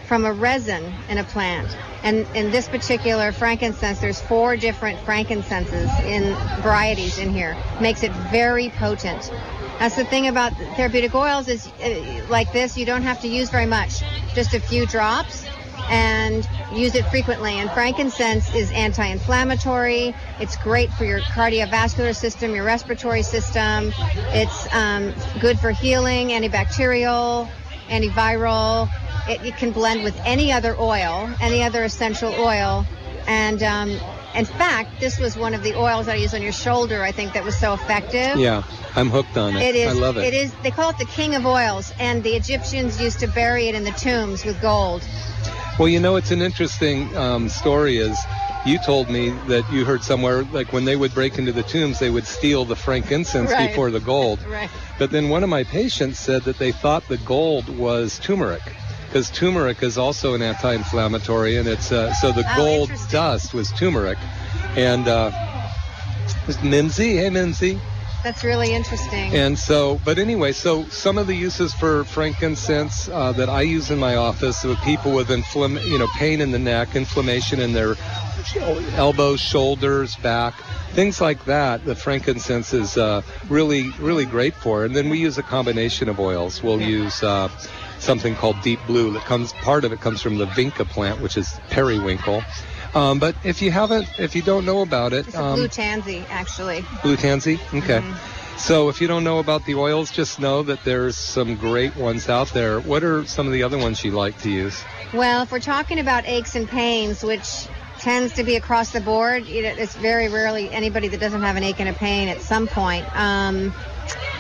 from a resin in a plant. And in this particular frankincense, there's four different frankincenses in varieties in here. Makes it very potent. That's the thing about therapeutic oils is uh, like this, you don't have to use very much, just a few drops and use it frequently. And frankincense is anti-inflammatory. It's great for your cardiovascular system, your respiratory system. It's um, good for healing, antibacterial, antiviral. It, it, can blend with any other oil, any other essential oil. And um, in fact, this was one of the oils that I used on your shoulder, I think, that was so effective. Yeah, I'm hooked on it. It is. I love it. It is. They call it the king of oils, and the Egyptians used to bury it in the tombs with gold. Well, you know, it's an interesting um, story. Is you told me that you heard somewhere like when they would break into the tombs, they would steal the frankincense right. before the gold. [LAUGHS] right. But then one of my patients said that they thought the gold was turmeric because turmeric is also an anti-inflammatory, and it's uh, so the oh, gold dust was turmeric, and uh, Mimsy, hey Mimsy. That's really interesting. And so, but anyway, so some of the uses for frankincense uh, that I use in my office with people with inflamm- you know, pain in the neck, inflammation in their elbows, shoulders, back, things like that. The frankincense is uh, really, really great for. And then we use a combination of oils. We'll yeah. use uh, something called deep blue. That comes part of it comes from the vinca plant, which is periwinkle. Um, but if you haven't, if you don't know about it, it's um, blue tansy actually. Blue tansy, okay. Mm-hmm. So if you don't know about the oils, just know that there's some great ones out there. What are some of the other ones you like to use? Well, if we're talking about aches and pains, which tends to be across the board, it's very rarely anybody that doesn't have an ache and a pain at some point. Um,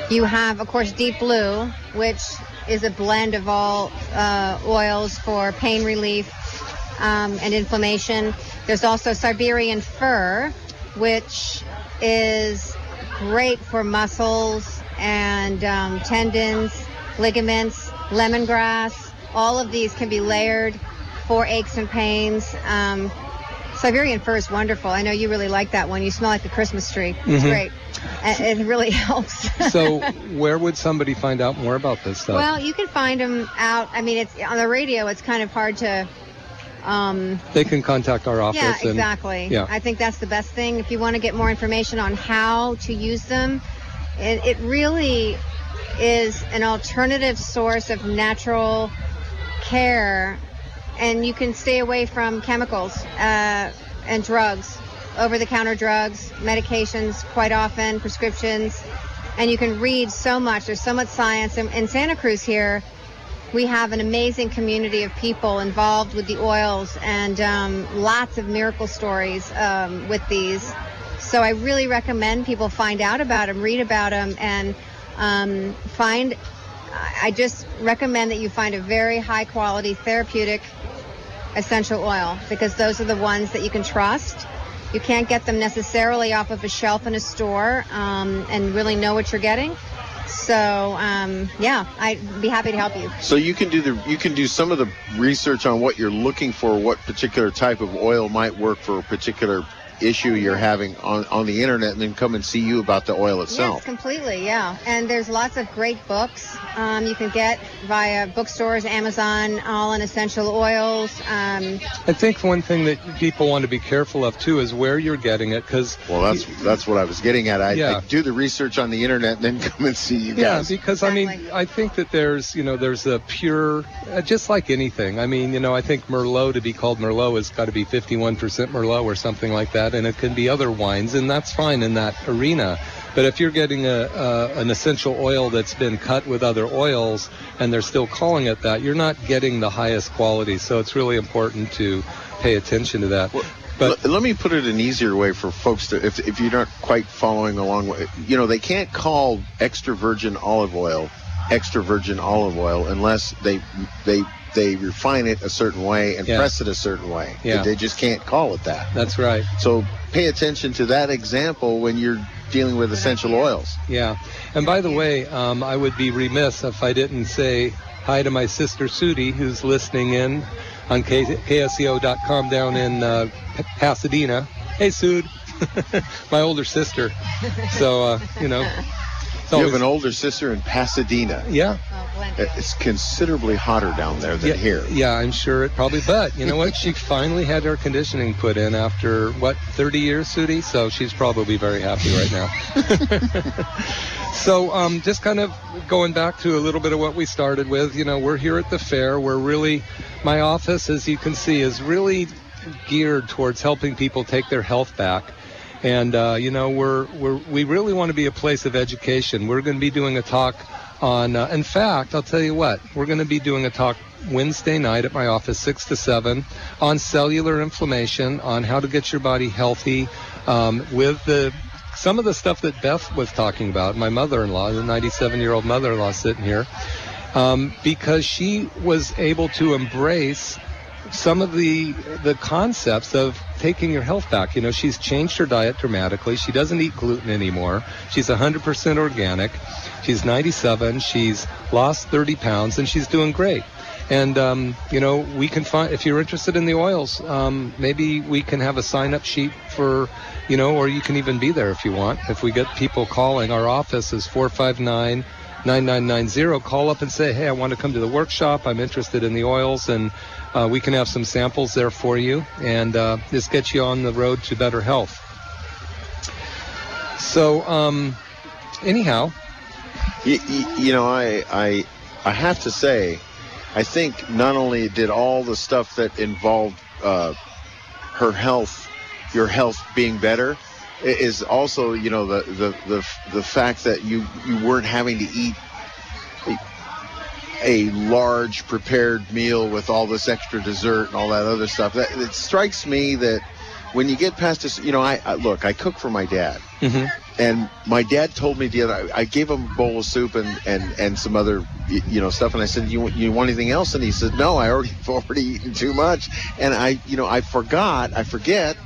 you have, of course, Deep Blue, which is a blend of all uh, oils for pain relief, um, and inflammation. There's also Siberian fir, which is great for muscles and um, tendons, ligaments, lemongrass. All of these can be layered for aches and pains. Um, Siberian fir is wonderful. I know you really like that one. You smell like a Christmas tree. It's mm-hmm. great. It really [LAUGHS] helps. so, where would somebody find out more about this stuff? Well, you can find them out. I mean, it's on the radio. It's kind of hard to um, they can contact our office. Yeah, and, exactly. Yeah. I think that's the best thing. If you want to get more information on how to use them, it, it really is an alternative source of natural care, and you can stay away from chemicals uh, and drugs, over-the-counter drugs, medications, quite often prescriptions, and you can read so much. There's so much science. In, in Santa Cruz here, we have an amazing community of people involved with the oils and um, lots of miracle stories um, with these. So I really recommend people find out about them, read about them, and um, find. I just recommend that you find a very high quality therapeutic essential oil because those are the ones that you can trust. You can't get them necessarily off of a shelf in a store um, and really know what you're getting. So um, yeah, I'd be happy to help you. So you can do the you can do some of the research on what you're looking for, what particular type of oil might work for a particular issue you're having on, on the internet and then come and see you about the oil itself. Yes, completely, yeah. And there's lots of great books um, you can get via bookstores, Amazon, all in essential oils. Um, I think one thing that people want to be careful of too is where you're getting it because. Well, that's that's what I was getting at. I, yeah. I, do the research on the internet and then [LAUGHS] come and see you guys. Yeah, because exactly. I mean, I think that there's you know there's a pure, uh, just like anything. I mean, you know, I think Merlot to be called Merlot has got to be 51% Merlot or something like that that, and it can be other wines, and that's fine in that arena. But if you're getting a, a, an essential oil that's been cut with other oils and they're still calling it that, you're not getting the highest quality. So it's really important to pay attention to that. Well, but let me put it an easier way for folks to, if, if you're not quite following along, you know, they can't call extra virgin olive oil extra virgin olive oil unless they they they refine it a certain way and yeah. press it a certain way. Yeah. They just can't call it that. That's right. So pay attention to that example when you're dealing with essential oils. Yeah. And by the way, um, I would be remiss if I didn't say hi to my sister Sudi, who's listening in on K- KSCO.com down in uh, Pasadena. Hey, Sud, [LAUGHS] my older sister. So, uh, you know, It's You have an older sister in Pasadena. yeah. Oh, It's considerably hotter down there than yeah, here. Yeah, I'm sure it probably. But you know what? She [LAUGHS] finally had air conditioning put in after what 30 years, Sudi. So she's probably very happy right now. [LAUGHS] so um, just kind of going back to a little bit of what we started with. You know, we're here at the fair. We're really, my office, as you can see, is really geared towards helping people take their health back. And uh, you know, we're, we're we really want to be a place of education. We're going to be doing a talk on. Uh, in fact, I'll tell you what, we're going to be doing a talk Wednesday night at my office, six to seven, on cellular inflammation, on how to get your body healthy, um, with the some of the stuff that Beth was talking about. My mother-in-law, the 97-year-old mother-in-law, sitting here, um, because she was able to embrace some of the the concepts of taking your health back. You know, she's changed her diet dramatically. She doesn't eat gluten anymore. She's 100% organic. She's 97. She's lost 30 pounds, and she's doing great. And um, you know, we can find if you're interested in the oils, um, maybe we can have a sign-up sheet for, you know, or you can even be there if you want. If we get people calling, our office is 459. 9990 call up and say hey i want to come to the workshop. I'm interested in the oils and uh, we can have some samples there for you and uh, this gets you on the road to better health. So um, anyhow. You, you, know, I, I, I have to say, I think not only did all the stuff that involved uh, her health, your health being better, is also you know the the the, the fact that you you weren't having to eat a, a large prepared meal with all this extra dessert and all that other stuff. That it strikes me that when you get past this, you know, I, I look, I cook for my dad. mhm, And my dad told me the other. I gave him a bowl of soup and and and some other you know stuff. And I said, "You want- you want anything else?" And he said, "No, I already [LAUGHS] already eaten too much." And I you know I forgot. I forget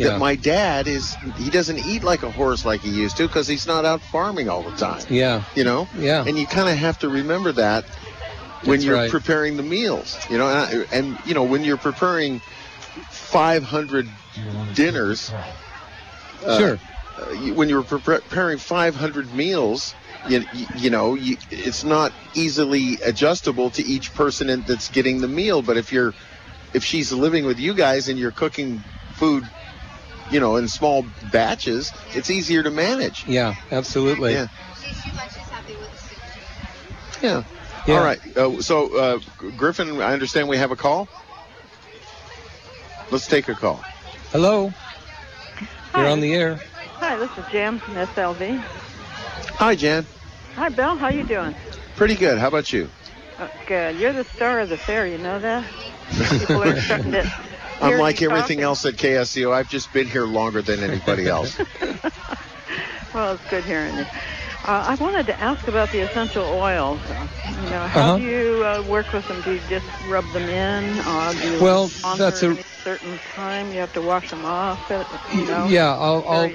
yeah that my dad is he doesn't eat like a horse like he used to because he's not out farming all the time. yeah You know. yeah And you kind of have to remember that when That's you're right. preparing the meals. You know, and, and you know when you're preparing 500 dinners. uh, sure uh, when you're preparing 500 meals, you, you, you know, you, it's not easily adjustable to each person in, that's getting the meal. But if you're, if she's living with you guys and you're cooking food, you know, in small batches, it's easier to manage. yeah absolutely Yeah. She's, she's like she's happy with the soup. Yeah. Yeah. All right. Uh, so, uh, Griffin, I understand we have a call. Let's take a call. hello you're on the air Hi, this is Jan from SLV. Hi, Jan. Hi, Bill. How you doing? Pretty good. How about you? Uh, good. You're the star of the fair. You know that? [LAUGHS] People are starting to. Hear Unlike you everything talking. else at KSCO, I've just been here longer than anybody else. [LAUGHS] Well, it's good hearing you. Uh, I wanted to ask about the essential oils. Uh, You know, how Uh-huh. do you uh, work with them? Do you just rub them in? Uh, do you Well, that's a- certain time. You have to wash them off. uh, You know. Yeah, I'll, I'll.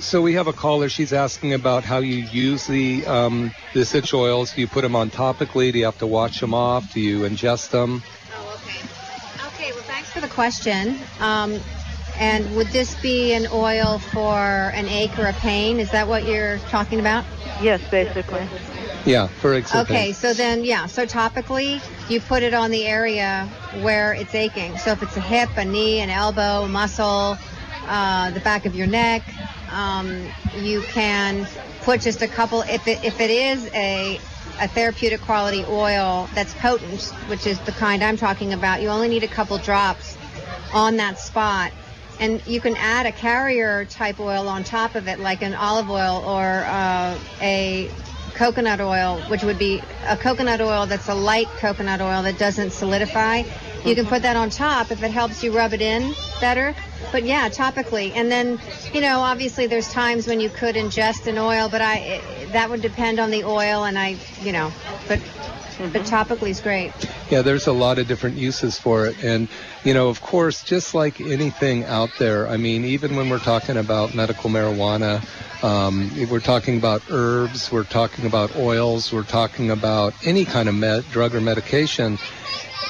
So we have a caller. She's asking about how you use the um, the essential oils. Do you put them on topically? Do you have to wash them off? Do you ingest them? For the question. Um, and would this be an oil for an ache or a pain? Is that what you're talking about? Yes, basically. Yeah, for example. Okay, so then, yeah, so topically, you put it on the area where it's aching. So if it's a hip, a knee, an elbow, a muscle, uh, the back of your neck, um, you can put just a couple. If it if it is a a therapeutic quality oil that's potent, which is the kind I'm talking about, you only need a couple drops on that spot. And you can add a carrier type oil on top of it, like an olive oil or uh, a coconut oil, which would be a coconut oil that's a light coconut oil that doesn't solidify. You can put that on top if it helps you rub it in better. But yeah, topically. And then, you know, obviously there's times when you could ingest an oil, but I that would depend on the oil and I, you know, but but topically is great. Yeah, there's a lot of different uses for it. And, you know, of course, just like anything out there, I mean, even when we're talking about medical marijuana, um, we're talking about herbs, we're talking about oils, we're talking about any kind of med- drug or medication.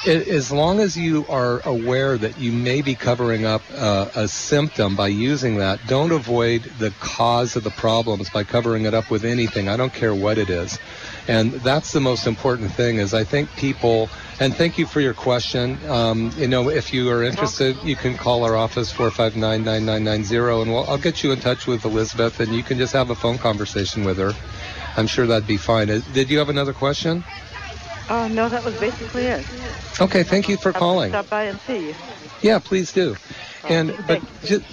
A- as long as you are aware that you may be covering up uh, a symptom by using that, don't avoid the cause of the problems by covering it up with anything. I don't care what it is. And that's the most important thing is I think people, and thank you for your question. Um, you know, if you are interested, you can call our office 459-9990 and we'll, I'll get you in touch with Elizabeth and you can just have a phone conversation with her. I'm sure that'd be fine. Uh, Did you have another question? Uh, no, that was basically it. Okay, thank you for calling. Stop by and see you. Yeah, please do. And but just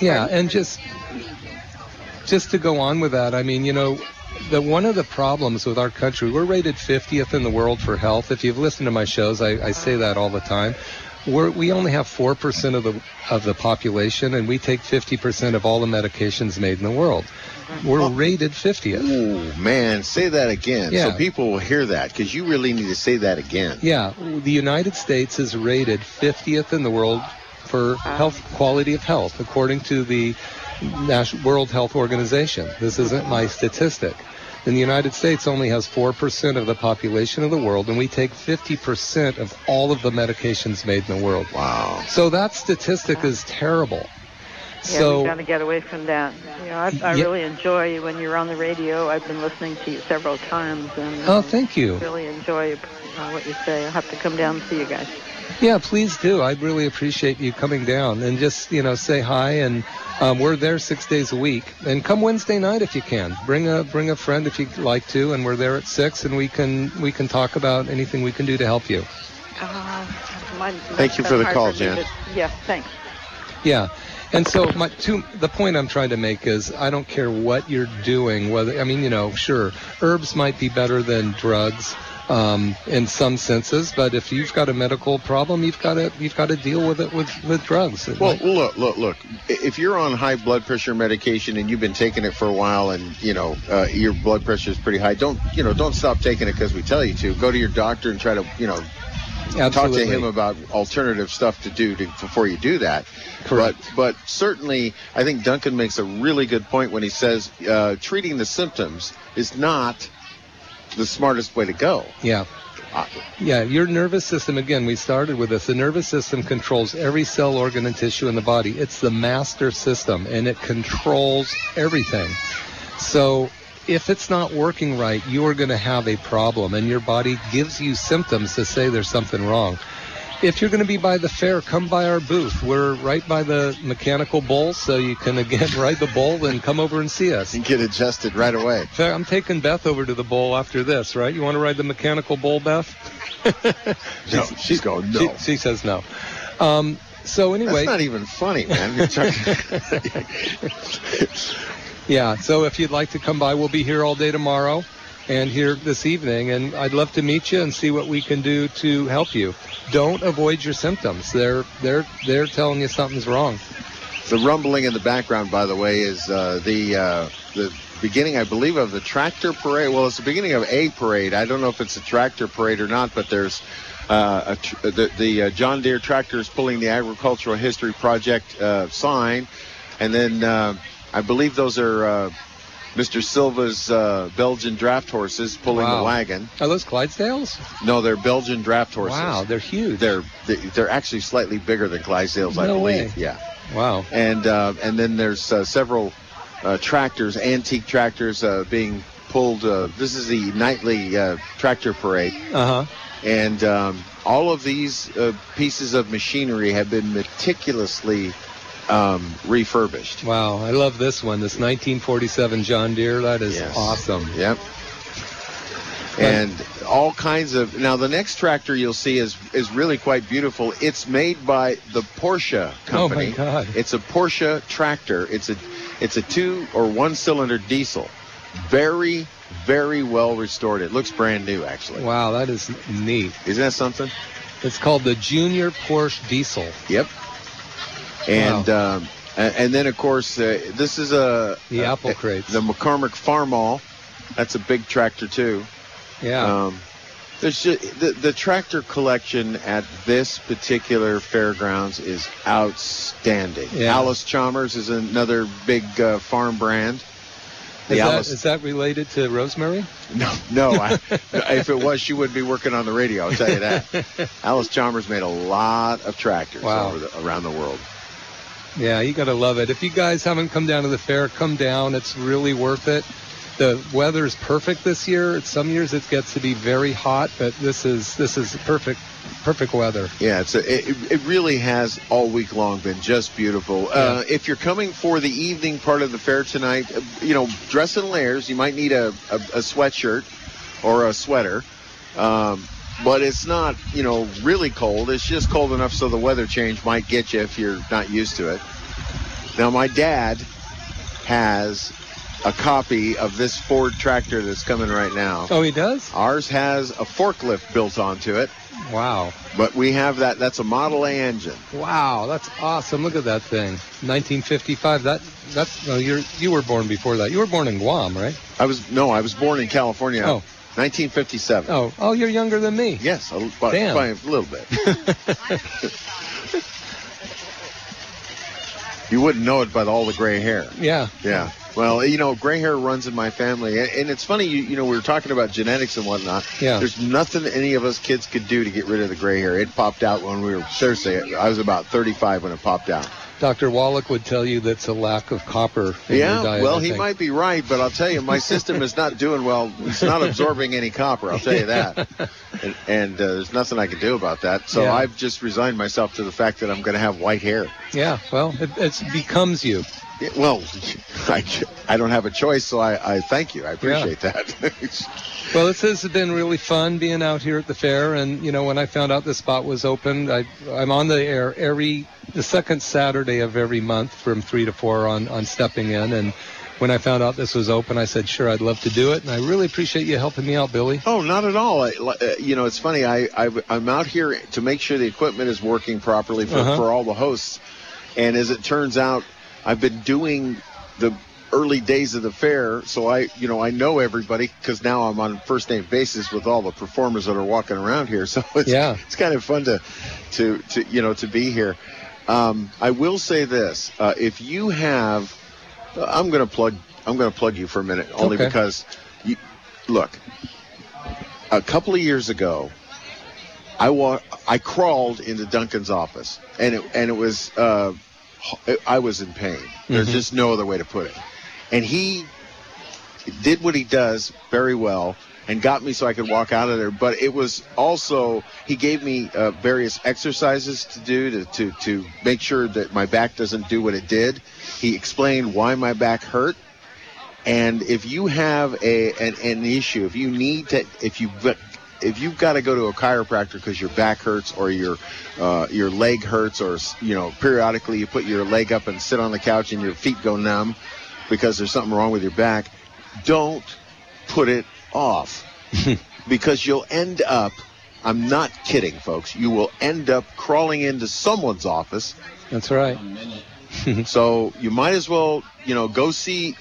yeah, and just just to go on with that, I mean, you know, the one of the problems with our country, we're rated 50th in the world for health. If you've listened to my shows, I, I say that all the time. We're, we only have four percent of the of the population, and we take 50 percent of all the medications made in the world. We're rated 50th. Oh, man, say that again. Yeah. So people will hear that because you really need to say that again. Yeah, the United States is rated 50th in the world for health quality of health, according to the National World Health Organization. This isn't my statistic. And the United States only has 4% of the population of the world, and we take 50% of all of the medications made in the world. Wow. So that statistic is terrible. Yeah, so we've got to get away from that. You know, I, I Yeah. really enjoy you when you're on the radio. I've been listening to you several times, and Oh, um, thank you. really enjoy uh, what you say. I'll have to come down and see you guys. Yeah, please do. I'd really appreciate you coming down and just, you know, say hi. And um, we're there six days a week. And come Wednesday night if you can. Bring a bring a friend if you'd like to. And we're there at six, and we can we can talk about anything we can do to help you. Uh, my, Thank you for the call, Jan. to- yeah, thanks. Yeah. And so my to the point I'm trying to make is I don't care what you're doing, whether I mean, you know, sure, herbs might be better than drugs um, in some senses, but if you've got a medical problem, you've got to you've got to deal with it with with drugs. Well, might- look, look, look. If you're on high blood pressure medication and you've been taking it for a while, and you know uh, your blood pressure is pretty high, don't you know? Don't stop taking it because we tell you to. Go to your doctor and try to you know talk to him about alternative stuff to do to, before you do that. Correct. But but certainly, I think Duncan makes a really good point when he says uh, treating the symptoms is not the smartest way to go. Yeah. Uh, Yeah, your nervous system, again, we started with this. The nervous system controls every cell, organ, and tissue in the body. It's the master system, and it controls everything. So if it's not working right, you are going to have a problem, and your body gives you symptoms to say there's something wrong. If you're going to be by the fair, come by our booth. We're right by the mechanical bull, so you can, again, [LAUGHS] ride the bull and come over and see us. and get adjusted right away. I'm taking Beth over to the bull after this, right? You want to ride the mechanical bull, Beth? [LAUGHS] No, she's going no. She, she says no. Um, so anyway, That's not even funny, man. [LAUGHS] Yeah. So if you'd like to come by, we'll be here all day tomorrow and here this evening, and I'd love to meet you and see what we can do to help you. Don't avoid your symptoms. They're they're they're telling you something's wrong. The rumbling in the background, by the way, is uh, the uh, the beginning, I believe, of the tractor parade. Well, it's the beginning of a parade. I don't know if it's a tractor parade or not, but there's uh, tr- the, the uh, John Deere tractor is pulling the Agricultural History Project uh, sign, and then uh, I believe those are uh, Mr. Silva's uh, Belgian draft horses pulling Wow. the wagon. Are those Clydesdales? No, they're Belgian draft horses. Wow, they're huge. They're they're actually slightly bigger than Clydesdales, I No believe. way. Yeah wow. and uh, and then there's uh, several uh, tractors, antique tractors uh, being pulled. Uh, this is the nightly uh, tractor parade, Uh huh. and um, all of these uh, pieces of machinery have been meticulously um, refurbished. Wow, I love this one. This 1947 John Deere. That is Yes. awesome. Yep. And all kinds of now the next tractor you'll see is is really quite beautiful. It's made by the Porsche company. Oh my. God. It's a Porsche tractor. It's a it's a two or one cylinder diesel. Very very well restored. It looks brand new actually. Wow, that is neat. Isn't that something? It's called the Junior Porsche Diesel. Yep. And um, a- and then of course uh, this is a The apple crates. The McCormick Farm Farmall. That's a big tractor too. Yeah. Um, there's just, the the tractor collection at this particular fairgrounds is outstanding. Yeah. Allis-Chalmers is another big uh, farm brand. Is that, Alice. is that related to Rosemary? No, no. I, if it was, she wouldn't be working on the radio. I'll tell you that. [LAUGHS] Allis-Chalmers made a lot of tractors Wow. over the, around the world. Yeah, you gotta love it. If you guys haven't come down to the fair, come down. It's really worth it. The weather is perfect this year. Some years it gets to be very hot, but this is this is perfect perfect weather. Yeah, it's a, it, it really has all week long been just beautiful. Uh, if you're coming for the evening part of the fair tonight, uh, you know, dress in layers. You might need a, a, a sweatshirt or a sweater. Um, but it's not, you know, really cold. It's just cold enough so the weather change might get you if you're not used to it. Now, my dad has a copy of this Ford tractor that's coming right now. Oh, he does? Ours has a forklift built onto it, Wow. but we have that. That's a Model A engine. Wow, that's awesome. Look at that thing. 1955. That that's no, you're you were born before that. You were born in Guam, right? I was no, I was born in California. Oh. 1957. Oh, oh, you're younger than me. Yes, a, by, Damn. by a little bit. [LAUGHS] you wouldn't know it by all the gray hair. Yeah. Yeah. Well, you know, gray hair runs in my family, and, it's funny. You, you know, we were talking about genetics and whatnot. Yeah. There's nothing any of us kids could do to get rid of the gray hair. It popped out when we were seriously. I was about 35 when it popped out. Dr. Wallach would tell you that's a lack of copper in yeah. your diet. well, he might be right, but I'll tell you, my system is not doing well. It's not absorbing any copper. I'll tell you that. And, and uh, there's nothing I can do about that. So Yeah. I've just resigned myself to the fact that I'm going to have white hair. Yeah. Well, it, it becomes you. Yeah, well, [LAUGHS] I, I don't have a choice, so I, I thank you. I appreciate that. [LAUGHS] Well, this has been really fun being out here at the fair, and you know, when I found out the spot was open, I, I'm on the air every the second Saturday of every month from three to four on on stepping in, and when I found out this was open, I said, sure, I'd love to do it, and I really appreciate you helping me out, Billy. oh, not at all. I, uh, you know, it's funny. I, I I'm out here to make sure the equipment is working properly for, Uh-huh. for all the hosts, and as it turns out, I've been doing the early days of the fair, so I, you know, I know everybody because now I'm on first name basis with all the performers that are walking around here. [LAUGHS] So it's Yeah. it's kind of fun to, to, to you know, to be here. Um, I will say this: uh, if you have, I'm going to plug, I'm going to plug you for a minute, only Okay. because, you, look, a couple of years ago, I wa- I crawled into Duncan's office, and it and it was uh, I was in pain. There's Mhm. just no other way to put it. And he did what he does very well and got me so I could walk out of there. But it was also he gave me uh, various exercises to do to, to to make sure that my back doesn't do what it did. He explained why my back hurt. And if you have a an, an issue, if you need to, if you if you've got to go to a chiropractor because your back hurts or your uh, your leg hurts or you know periodically you put your leg up and sit on the couch and your feet go numb because there's something wrong with your back, don't put it off [LAUGHS] because you'll end up. I'm not kidding, folks. You will end up crawling into someone's office That's right. [LAUGHS] so you might as well, you know, go see,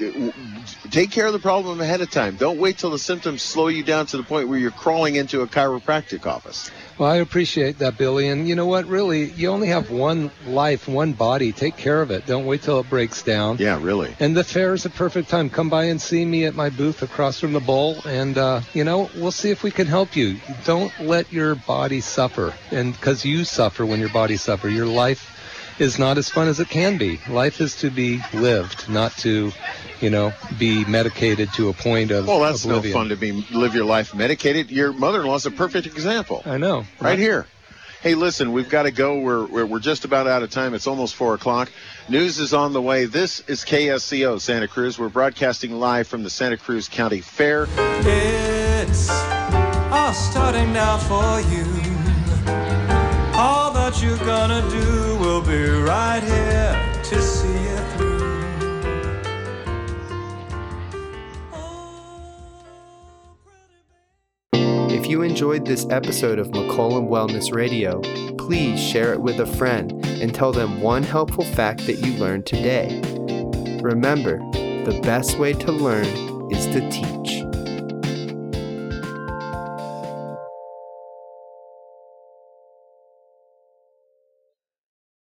take care of the problem ahead of time. Don't wait till the symptoms slow you down to the point where you're crawling into a chiropractic office. Well, I appreciate that, Billy. And you know what? Really, you only have one life, one body. Take care of it. Don't wait till it breaks down. Yeah, really. And the fair is a perfect time. Come by and see me at my booth across from the bowl, and uh, you know we'll see if we can help you. Don't let your body suffer, and because you suffer when your body suffers, your life is not as fun as it can be. Life is to be lived, not to, you know, be medicated to a point of Well, that's oblivion. no fun to be live your life medicated. Your mother-in-law's a perfect example. I know. right here. Hey, listen, we've got to go. We're, we're, we're just about out of time. It's almost 4 o'clock. News is on the way. This is KSCO Santa Cruz. We're broadcasting live from the Santa Cruz County Fair. It's all starting now for you. Gonna do will be right here to see you through. If you enjoyed this episode of McCollum Wellness Radio, please share it with a friend and tell them one helpful fact that you learned today. Remember, the best way to learn is to teach.